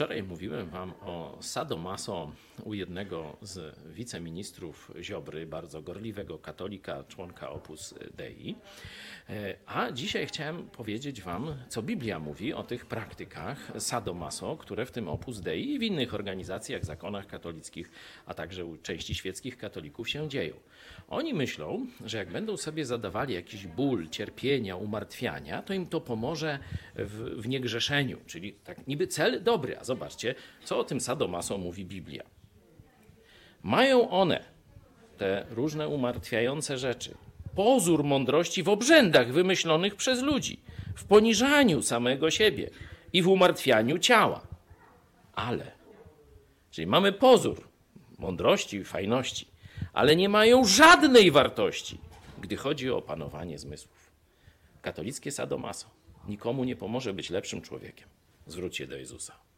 Wczoraj mówiłem wam o sadomaso u jednego z wiceministrów Ziobry, bardzo gorliwego katolika, członka Opus Dei. E, a dzisiaj chciałem powiedzieć wam, co Biblia mówi o tych praktykach sadomaso, które w tym Opus Dei i w innych organizacjach, zakonach katolickich, a także u części świeckich katolików się dzieją. Oni myślą, że jak będą sobie zadawali jakiś ból, cierpienia, umartwiania, to im to pomoże w, w niegrzeszeniu. Czyli tak niby cel dobry, a zobaczcie, co o tym sadomaso mówi Biblia. Mają one, te różne umartwiające rzeczy, pozór mądrości w obrzędach wymyślonych przez ludzi, w poniżaniu samego siebie i w umartwianiu ciała. Ale, czyli mamy pozór mądrości i fajności, ale nie mają żadnej wartości, gdy chodzi o opanowanie zmysłów. Katolickie sadomaso nikomu nie pomoże być lepszym człowiekiem. Zwróćcie do Jezusa.